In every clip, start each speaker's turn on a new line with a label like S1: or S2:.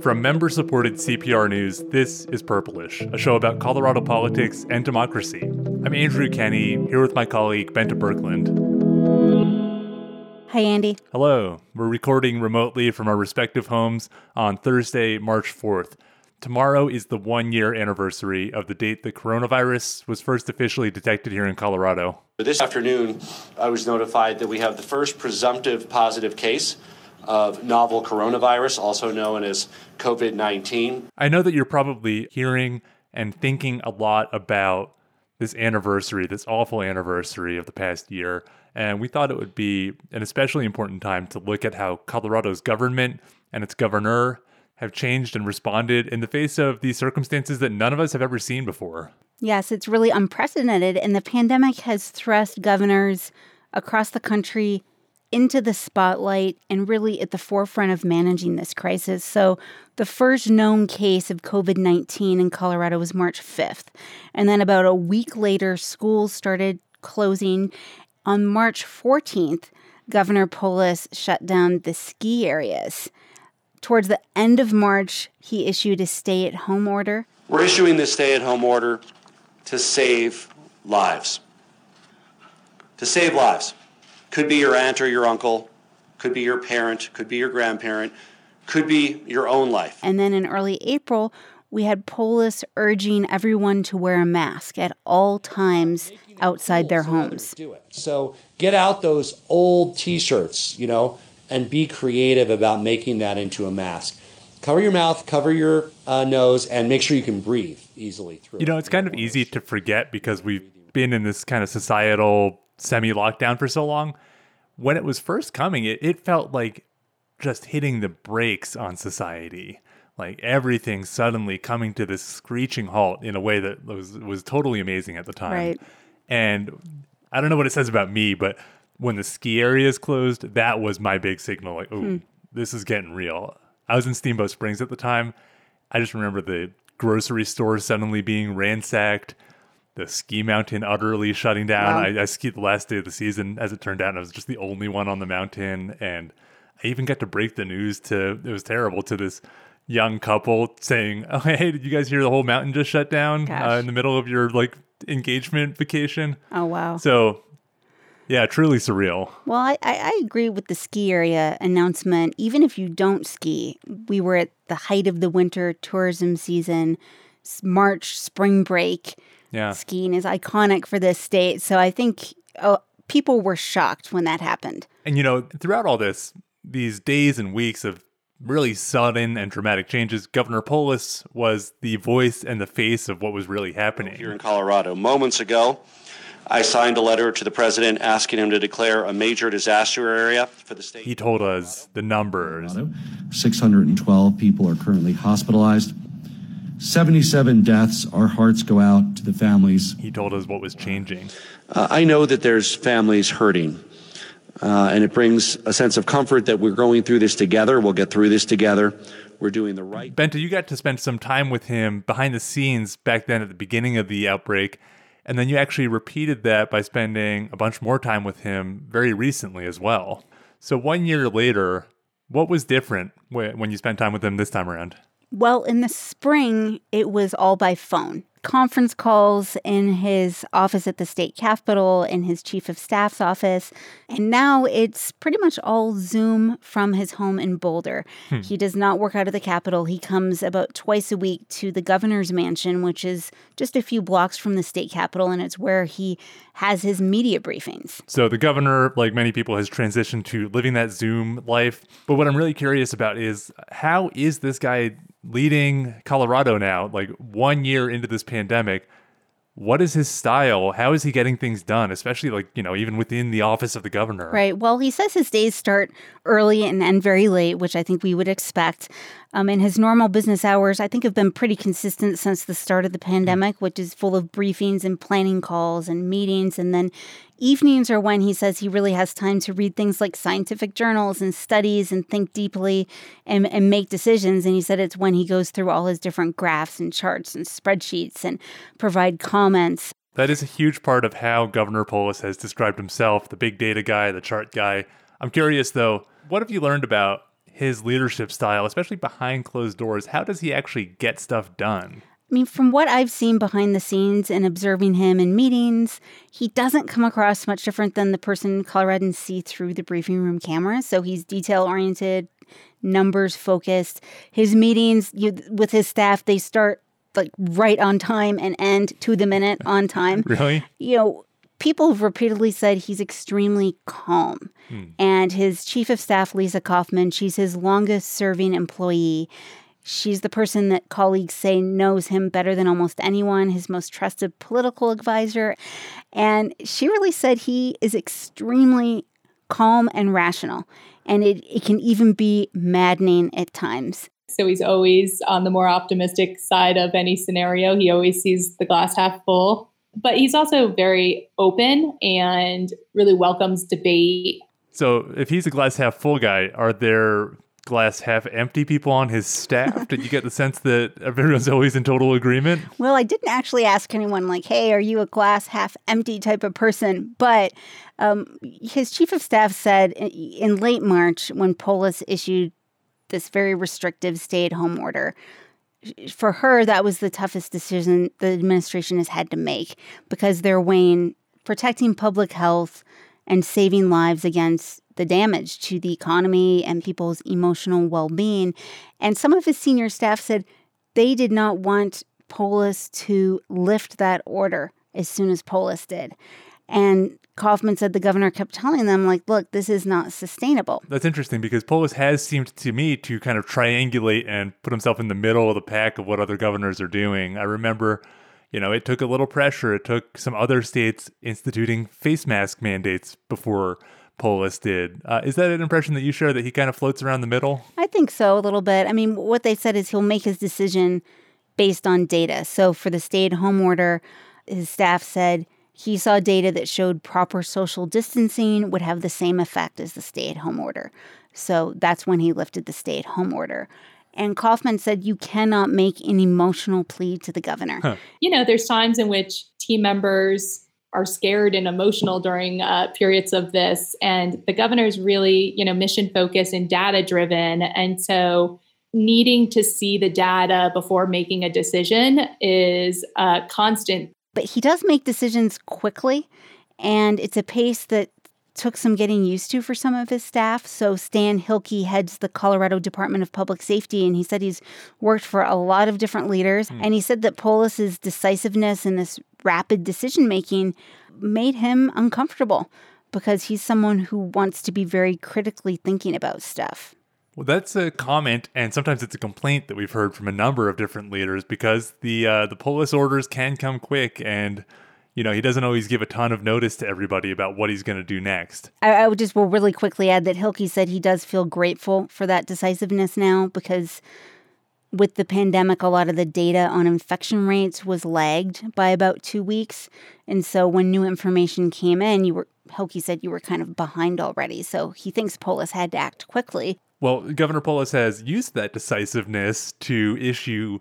S1: From member supported CPR News, this is Purplish, a show about Colorado politics and democracy. I'm Andrew Kenney, here with my colleague Bente Birkeland.
S2: Hi, Andy.
S1: Hello. We're recording remotely from our respective homes on Thursday, March 4th. Tomorrow is the one year anniversary of the date the coronavirus was first officially detected here in Colorado.
S3: This afternoon, I was notified that we have the first presumptive positive case of novel coronavirus, also known as COVID 19.
S1: I know that you're probably hearing and thinking a lot about this anniversary, this awful anniversary of the past year. And we thought it would be an especially important time to look at how Colorado's government and its governor have changed and responded in the face of these circumstances that none of us have ever seen before.
S2: Yes, it's really unprecedented. And the pandemic has thrust governors across the country into the spotlight and really at the forefront of managing this crisis. So, the first known case of COVID 19 in Colorado was March 5th. And then, about a week later, schools started closing. On March 14th, Governor Polis shut down the ski areas. Towards the end of March, he issued a stay at home order.
S3: We're issuing this stay at home order to save lives. To save lives. Could be your aunt or your uncle, could be your parent, could be your grandparent, could be your own life.
S2: And then in early April, we had Polis urging everyone to wear a mask at all times outside their homes.
S4: So get out those old t shirts, you know, and be creative about making that into a mask. Cover your mouth, cover your uh, nose, and make sure you can breathe easily through.
S1: You know, it's kind of easy to forget because we've been in this kind of societal semi lockdown for so long. When it was first coming, it, it felt like just hitting the brakes on society. Like everything suddenly coming to this screeching halt in a way that was was totally amazing at the time.
S2: Right.
S1: And I don't know what it says about me, but when the ski areas closed, that was my big signal. Like, oh, hmm. this is getting real. I was in Steamboat Springs at the time. I just remember the grocery stores suddenly being ransacked the ski mountain utterly shutting down. Wow. I, I, skied the last day of the season, as it turned out, and I was just the only one on the mountain. And I even got to break the news to it was terrible to this young couple saying, "Oh, hey, did you guys hear the whole mountain just shut down uh, in the middle of your like engagement vacation?"
S2: Oh wow!
S1: So. Yeah, truly surreal.
S2: Well, I, I agree with the ski area announcement. Even if you don't ski, we were at the height of the winter tourism season, March, spring break
S1: yeah.
S2: Skiing is iconic for this state. So I think oh, people were shocked when that happened.
S1: And, you know, throughout all this, these days and weeks of really sudden and dramatic changes, Governor Polis was the voice and the face of what was really happening.
S3: Here in Colorado, moments ago, I signed a letter to the president asking him to declare a major disaster area for the state.
S1: He told us the numbers.
S5: 612 people are currently hospitalized. 77 deaths. Our hearts go out to the families.
S1: He told us what was changing.
S3: Uh, I know that there's families hurting. Uh, and it brings a sense of comfort that we're going through this together. We'll get through this together. We're doing the right.
S1: Bente, you got to spend some time with him behind the scenes back then at the beginning of the outbreak. And then you actually repeated that by spending a bunch more time with him very recently as well. So, one year later, what was different when you spent time with him this time around?
S2: Well, in the spring, it was all by phone. Conference calls in his office at the state capitol, in his chief of staff's office. And now it's pretty much all Zoom from his home in Boulder. Hmm. He does not work out of the capitol. He comes about twice a week to the governor's mansion, which is just a few blocks from the state capitol. And it's where he has his media briefings.
S1: So the governor, like many people, has transitioned to living that Zoom life. But what I'm really curious about is how is this guy leading Colorado now, like one year into this pandemic. What is his style? How is he getting things done, especially like, you know, even within the office of the governor?
S2: Right. Well, he says his days start early and end very late, which I think we would expect. Um, and his normal business hours, I think, have been pretty consistent since the start of the pandemic, which is full of briefings and planning calls and meetings. And then Evenings are when he says he really has time to read things like scientific journals and studies and think deeply and, and make decisions. And he said it's when he goes through all his different graphs and charts and spreadsheets and provide comments.
S1: That is a huge part of how Governor Polis has described himself the big data guy, the chart guy. I'm curious though, what have you learned about his leadership style, especially behind closed doors? How does he actually get stuff done?
S2: I mean, from what I've seen behind the scenes and observing him in meetings, he doesn't come across much different than the person Coloradans see through the briefing room cameras. So he's detail oriented, numbers focused. His meetings you, with his staff, they start like right on time and end to the minute on time.
S1: really?
S2: You know, people have repeatedly said he's extremely calm. Hmm. And his chief of staff, Lisa Kaufmann, she's his longest serving employee. She's the person that colleagues say knows him better than almost anyone, his most trusted political advisor. And she really said he is extremely calm and rational. And it, it can even be maddening at times.
S6: So he's always on the more optimistic side of any scenario. He always sees the glass half full. But he's also very open and really welcomes debate.
S1: So if he's a glass half full guy, are there glass half empty people on his staff? Did you get the sense that everyone's always in total agreement?
S2: Well, I didn't actually ask anyone, like, hey, are you a glass half empty type of person? But um, his chief of staff said in late March, when Polis issued this very restrictive stay at home order, for her, that was the toughest decision the administration has had to make because they're weighing protecting public health and saving lives against the damage to the economy and people's emotional well being. And some of his senior staff said they did not want Polis to lift that order as soon as Polis did. And Kaufmann said the governor kept telling them, like, look, this is not sustainable.
S1: That's interesting because Polis has seemed to me to kind of triangulate and put himself in the middle of the pack of what other governors are doing. I remember, you know, it took a little pressure. It took some other states instituting face mask mandates before Polis did. Uh, is that an impression that you share that he kind of floats around the middle?
S2: I think so, a little bit. I mean, what they said is he'll make his decision based on data. So for the stay at home order, his staff said he saw data that showed proper social distancing would have the same effect as the stay at home order. So that's when he lifted the stay at home order. And Kaufmann said you cannot make an emotional plea to the governor. Huh.
S6: You know, there's times in which team members are scared and emotional during uh, periods of this. And the governor is really, you know, mission focused and data driven. And so needing to see the data before making a decision is a constant.
S2: But he does make decisions quickly. And it's a pace that took some getting used to for some of his staff. So Stan Hilkey heads the Colorado Department of Public Safety, and he said he's worked for a lot of different leaders. Mm. And he said that Polis's decisiveness and this rapid decision making made him uncomfortable because he's someone who wants to be very critically thinking about stuff.
S1: Well, that's a comment, and sometimes it's a complaint that we've heard from a number of different leaders because the uh, the Polis orders can come quick, and you know, he doesn't always give a ton of notice to everybody about what he's going to do next.
S2: I, I would just will really quickly add that Hilkey said he does feel grateful for that decisiveness now because with the pandemic, a lot of the data on infection rates was lagged by about two weeks. And so when new information came in, you were Hilkey said you were kind of behind already. So he thinks Polis had to act quickly.
S1: Well, Governor Polis has used that decisiveness to issue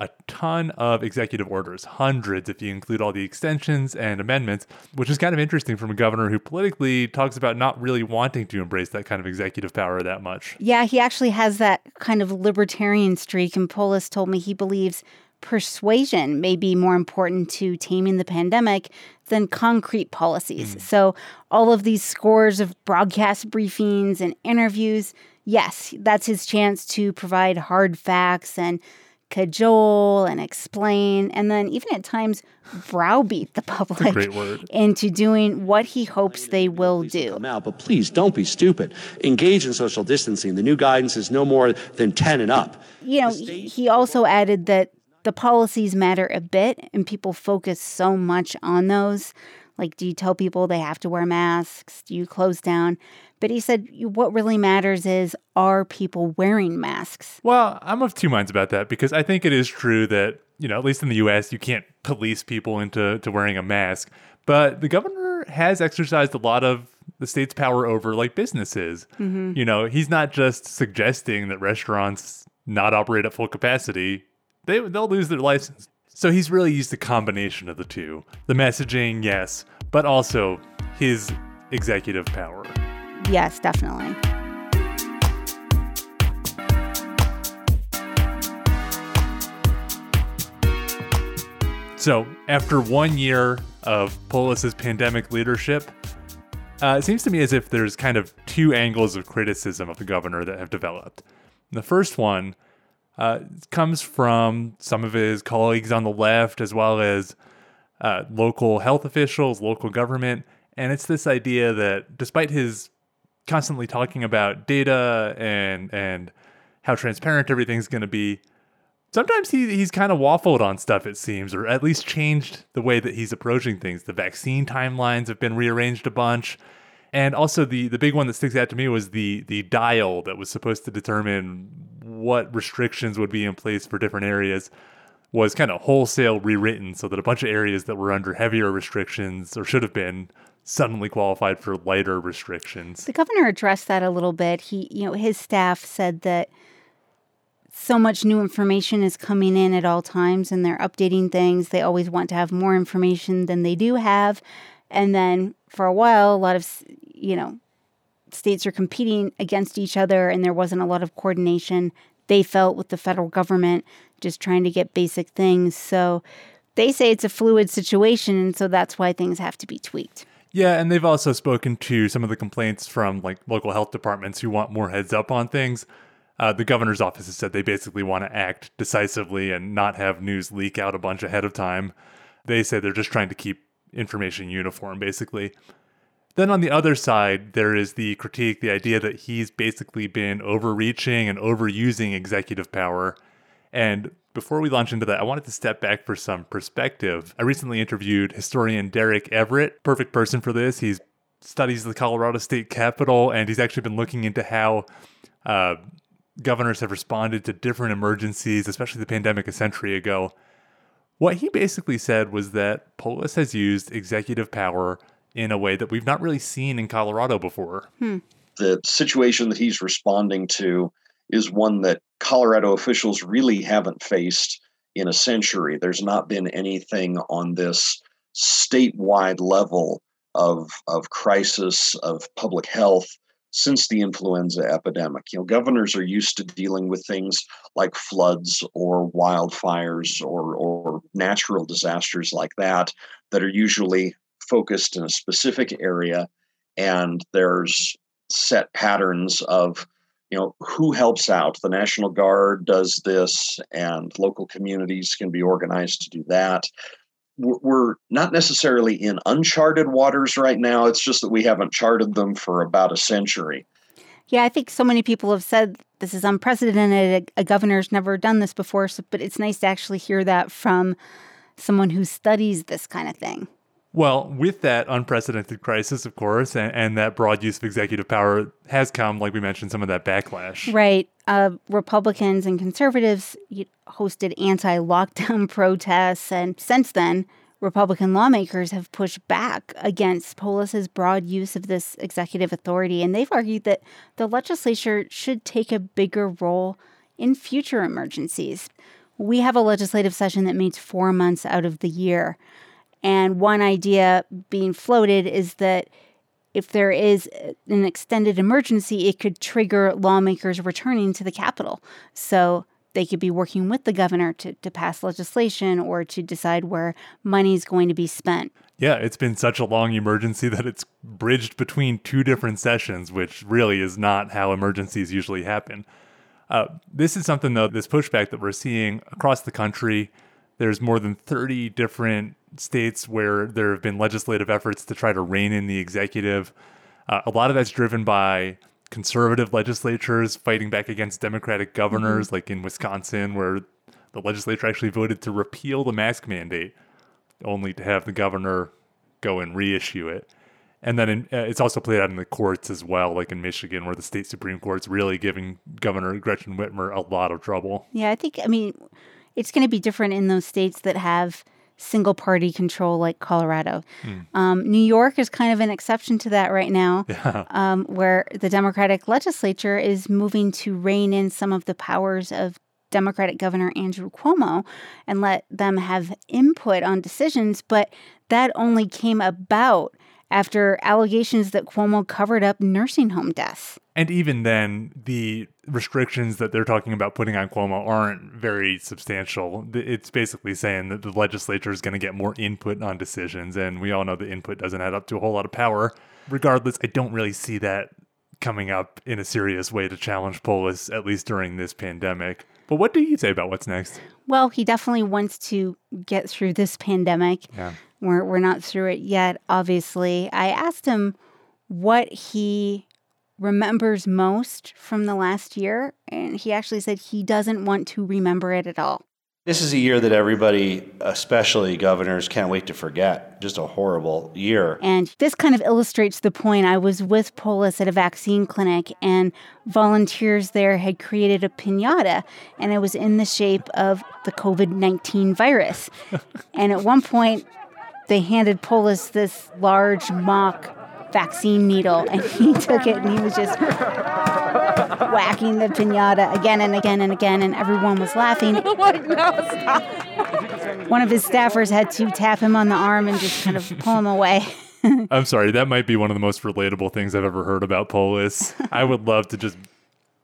S1: a ton of executive orders, hundreds if you include all the extensions and amendments, which is kind of interesting from a governor who politically talks about not really wanting to embrace that kind of executive power that much.
S2: Yeah, he actually has that kind of libertarian streak, and Polis told me he believes persuasion may be more important to taming the pandemic than concrete policies. Mm. So, all of these scores of broadcast briefings and interviews, yes, that's his chance to provide hard facts and cajole and explain, and then even at times browbeat the public into doing what he hopes they will do.
S3: Come out, but please don't be stupid. Engage in social distancing. The new guidance is no more than 10 and up.
S2: You know, he also added that the policies matter a bit, and people focus so much on those. Like, do you tell people they have to wear masks? Do you close down? But he said what really matters is are people wearing masks?
S1: Well, I'm of two minds about that because I think it is true that, you know, at least in the US, you can't police people into to wearing a mask. But the governor has exercised a lot of the state's power over like businesses. Mm-hmm. You know, he's not just suggesting that restaurants not operate at full capacity. They they'll lose their license. So he's really used the combination of the two the messaging, yes, but also his executive power.
S2: Yes, definitely.
S1: So, after one year of Polis's pandemic leadership, uh, it seems to me as if there's kind of two angles of criticism of the governor that have developed. The first one uh, comes from some of his colleagues on the left, as well as uh, local health officials, local government. And it's this idea that despite his constantly talking about data and, and how transparent everything's going to be, sometimes he, he's kind of waffled on stuff, it seems, or at least changed the way that he's approaching things. The vaccine timelines have been rearranged a bunch. And also the the big one that sticks out to me was the the dial that was supposed to determine what restrictions would be in place for different areas was kind of wholesale rewritten so that a bunch of areas that were under heavier restrictions or should have been suddenly qualified for lighter restrictions.
S2: The governor addressed that a little bit. He, you know, his staff said that so much new information is coming in at all times and they're updating things. They always want to have more information than they do have. And then for a while, a lot of, you know, states are competing against each other and there wasn't a lot of coordination they felt with the federal government just trying to get basic things. So they say it's a fluid situation and so that's why things have to be tweaked.
S1: Yeah, and they've also spoken to some of the complaints from like local health departments who want more heads up on things. Uh, the governor's office has said they basically want to act decisively and not have news leak out a bunch ahead of time. They say they're just trying to keep information uniform, basically. Then on the other side, there is the critique, the idea that he's basically been overreaching and overusing executive power. And before we launch into that, I wanted to step back for some perspective. I recently interviewed historian Derek Everett, perfect person for this. He studies the Colorado State Capitol, and he's actually been looking into how uh, governors have responded to different emergencies, especially the pandemic a century ago. What he basically said was that Polis has used executive power in a way that we've not really seen in Colorado before.
S2: Hmm.
S7: The situation that he's responding to is one that Colorado officials really haven't faced in a century. There's not been anything on this statewide level of, of crisis, of public health since the influenza epidemic. You know, governors are used to dealing with things like floods or wildfires or, or natural disasters like that, that are usually focused in a specific area. And there's set patterns of, you know, who helps out. The National Guard does this, and local communities can be organized to do that we're not necessarily in uncharted waters right now. It's just that we haven't charted them for about a century.
S2: Yeah, I think so many people have said this is unprecedented. A, governor's never done this before, so, but it's nice to actually hear that from someone who studies this kind of thing.
S1: Well, with that unprecedented crisis, of course, and, and, that broad use of executive power has come, like we mentioned, some of that backlash.
S2: Right. Uh, Republicans and conservatives hosted anti lockdown protests. And since then, Republican lawmakers have pushed back against Polis's broad use of this executive authority. And they've argued that the legislature should take a bigger role in future emergencies. We have a legislative session that meets four months out of the year. And one idea being floated is that if there is an extended emergency, it could trigger lawmakers returning to the Capitol. So they could be working with the governor to, to pass legislation or to decide where money is going to be spent.
S1: Yeah, it's been such a long emergency that it's bridged between two different sessions, which really is not how emergencies usually happen. Uh, this is something, though, this pushback that we're seeing across the country. There's more than 30 different states where there have been legislative efforts to try to rein in the executive. Uh, a lot of that's driven by conservative legislatures fighting back against Democratic governors, mm-hmm. like in Wisconsin, where the legislature actually voted to repeal the mask mandate, only to have the governor go and reissue it. And then in, uh, it's also played out in the courts as well, like in Michigan, where the state Supreme Court's really giving Governor Gretchen Whitmer a lot of trouble.
S2: Yeah, I think, I mean, it's going to be different in those states that have single party control like Colorado. Mm. Um, New York is kind of an exception to that right now, yeah. um, where the Democratic legislature is moving to rein in some of the powers of Democratic Governor Andrew Cuomo and let them have input on decisions. But that only came about after allegations that Cuomo covered up nursing home deaths.
S1: And even then, the restrictions that they're talking about putting on Cuomo aren't very substantial. It's basically saying that the legislature is going to get more input on decisions, and we all know the input doesn't add up to a whole lot of power. Regardless, I don't really see that coming up in a serious way to challenge Polis, at least during this pandemic. But what do you say about what's next?
S2: Well, he definitely wants to get through this pandemic.
S1: Yeah.
S2: We're, we're not through it yet, obviously. I asked him what he remembers most from the last year, and he actually said he doesn't want to remember it at all.
S8: This is a year that everybody, especially governors, can't wait to forget. Just a horrible year.
S2: And this kind of illustrates the point. I was with Polis at a vaccine clinic, and volunteers there had created a pinata, and it was in the shape of the COVID 19 virus. and at one point, they handed Polis this large mock vaccine needle, and he took it and he was just whacking the pinata again and again and again, and everyone was laughing. like, no, stop. One of his staffers had to tap him on the arm and just kind of pull him away.
S1: I'm sorry, that might be one of the most relatable things I've ever heard about Polis. I would love to just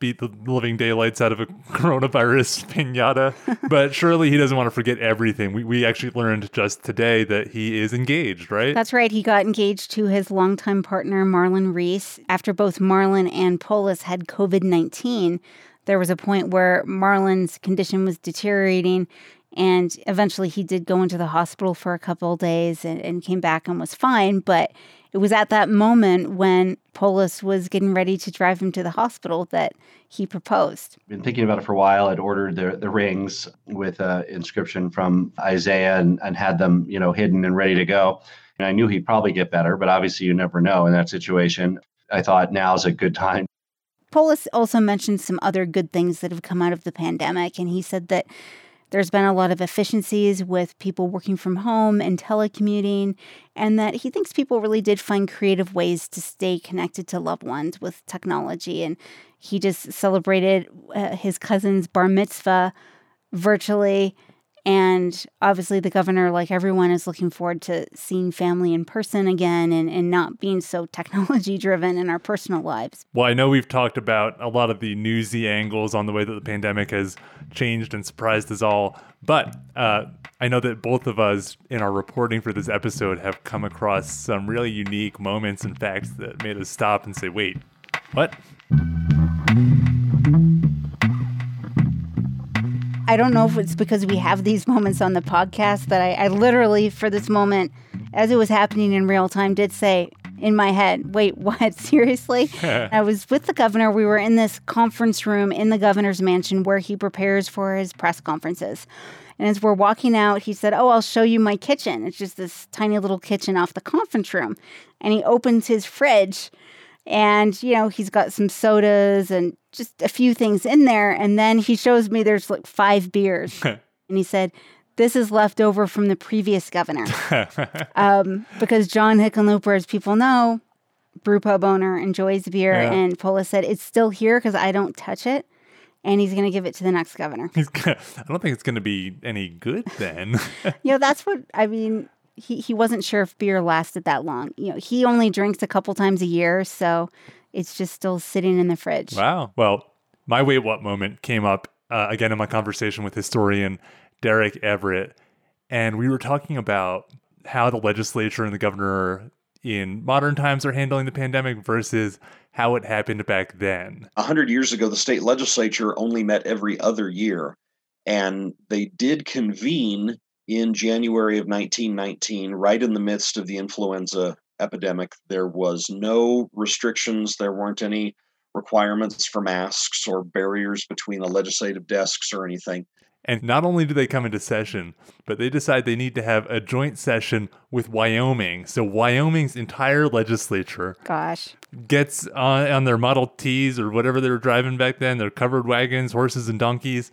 S1: beat the living daylights out of a coronavirus pinata. but surely he doesn't want to forget everything. We, we actually learned just today that he is engaged, right?
S2: That's right. He got engaged to his longtime partner, Marlon Reis. After both Marlon and Polis had COVID 19, there was a point where Marlon's condition was deteriorating. And eventually he did go into the hospital for a couple days and, and came back and was fine. But it was at that moment when Polis was getting ready to drive him to the hospital that he proposed.
S8: Been thinking about it for a while. I'd ordered the, the rings with an inscription from Isaiah and, and had them, you know, hidden and ready to go. And I knew he'd probably get better, but obviously you never know in that situation. I thought now's a good time.
S2: Polis also mentioned some other good things that have come out of the pandemic, and he said that there's been a lot of efficiencies with people working from home and telecommuting, and that he thinks people really did find creative ways to stay connected to loved ones with technology. And he just celebrated uh, his cousin's bar mitzvah virtually and obviously, the governor, like everyone, is looking forward to seeing family in person again and, and not being so technology driven in our personal lives.
S1: Well, I know we've talked about a lot of the newsy angles on the way that the pandemic has changed and surprised us all. But uh, I know that both of us, in our reporting for this episode, have come across some really unique moments and facts that made us stop and say, wait, what?
S2: I don't know if it's because we have these moments on the podcast that I, I literally, for this moment, as it was happening in real time, did say in my head, wait, what? Seriously? I was with the governor. We were in this conference room in the governor's mansion where he prepares for his press conferences. And as we're walking out, he said, Oh, I'll show you my kitchen. It's just this tiny little kitchen off the conference room. And he opens his fridge and, you know, he's got some sodas and just a few things in there. And then he shows me there's like five beers. and he said, this is left over from the previous governor. um, because John Hickenlooper, as people know, brew pub owner, enjoys beer. Yeah. And Polis said, it's still here because I don't touch it. And he's going to give it to the next governor.
S1: Gonna, I don't think it's going to be any good then.
S2: you know, that's what I mean he, he wasn't sure if beer lasted that long. You know, he only drinks a couple times a year, so it's just still sitting in the fridge.
S1: Wow. Well, my wait what moment came up uh, again in my conversation with historian Derek Everett, and we were talking about how the legislature and the governor in modern times are handling the pandemic versus how it happened back then.
S7: A hundred years ago, the state legislature only met every other year, and they did convene in January of 1919, right in the midst of the influenza epidemic. There was no restrictions, there weren't any requirements for masks or barriers between the legislative desks or anything.
S1: And not only do they come into session, but they decide they need to have a joint session with Wyoming. So Wyoming's entire legislature,
S2: gosh,
S1: gets on, on their Model Ts or whatever they were driving back then, their covered wagons, horses, and donkeys,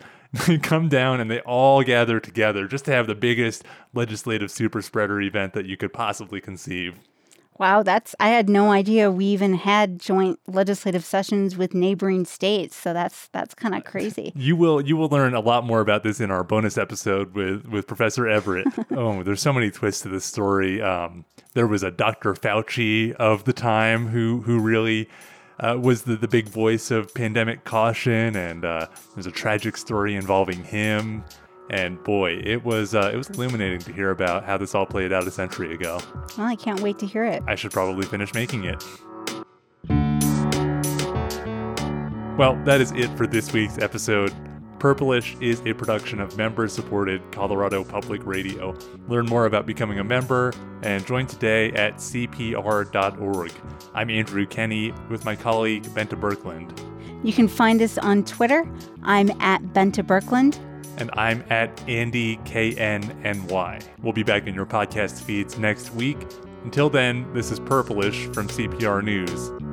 S1: they come down and they all gather together just to have the biggest legislative super spreader event that you could possibly conceive.
S2: Wow, that's I had no idea we even had joint legislative sessions with neighboring states. So that's that's kind of crazy.
S1: You will you will learn a lot more about this in our bonus episode with with Professor Everett. oh, there's so many twists to this story. Um, there was a Dr. Fauci of the time who who really uh, was the, the big voice of pandemic caution, and uh, there's a tragic story involving him. And boy, it was uh, it was illuminating to hear about how this all played out a century ago.
S2: Well, I can't wait to hear it.
S1: I should probably finish making it. Well, that is it for this week's episode. Purplish is a production of member supported Colorado Public Radio. Learn more about becoming a member and join today at cpr.org. I'm Andrew Kenney with my colleague Bente Birkeland.
S2: You can find us on Twitter. I'm at Bente Birkeland.
S1: And I'm at Andy KNNY. We'll be back in your podcast feeds next week. Until then, this is Purplish from CPR News.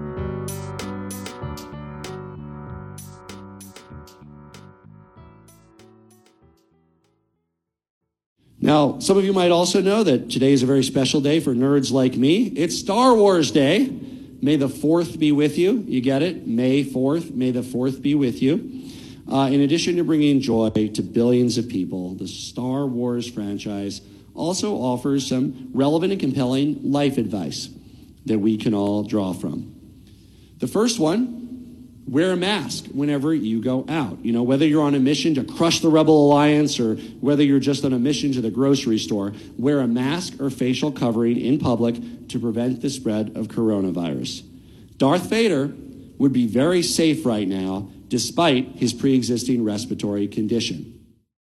S5: Now, some of you might also know that today is a very special day for nerds like me. It's Star Wars Day. May the 4th be with you. You get it? May 4th. May the 4th be with you. Uh, in addition to bringing joy to billions of people, the Star Wars franchise also offers some relevant and compelling life advice that we can all draw from. The first one wear a mask whenever you go out. You know, whether you're on a mission to crush the Rebel Alliance or whether you're just on a mission to the grocery store, wear a mask or facial covering in public to prevent the spread of coronavirus. Darth Vader would be very safe right now despite his pre existing respiratory condition.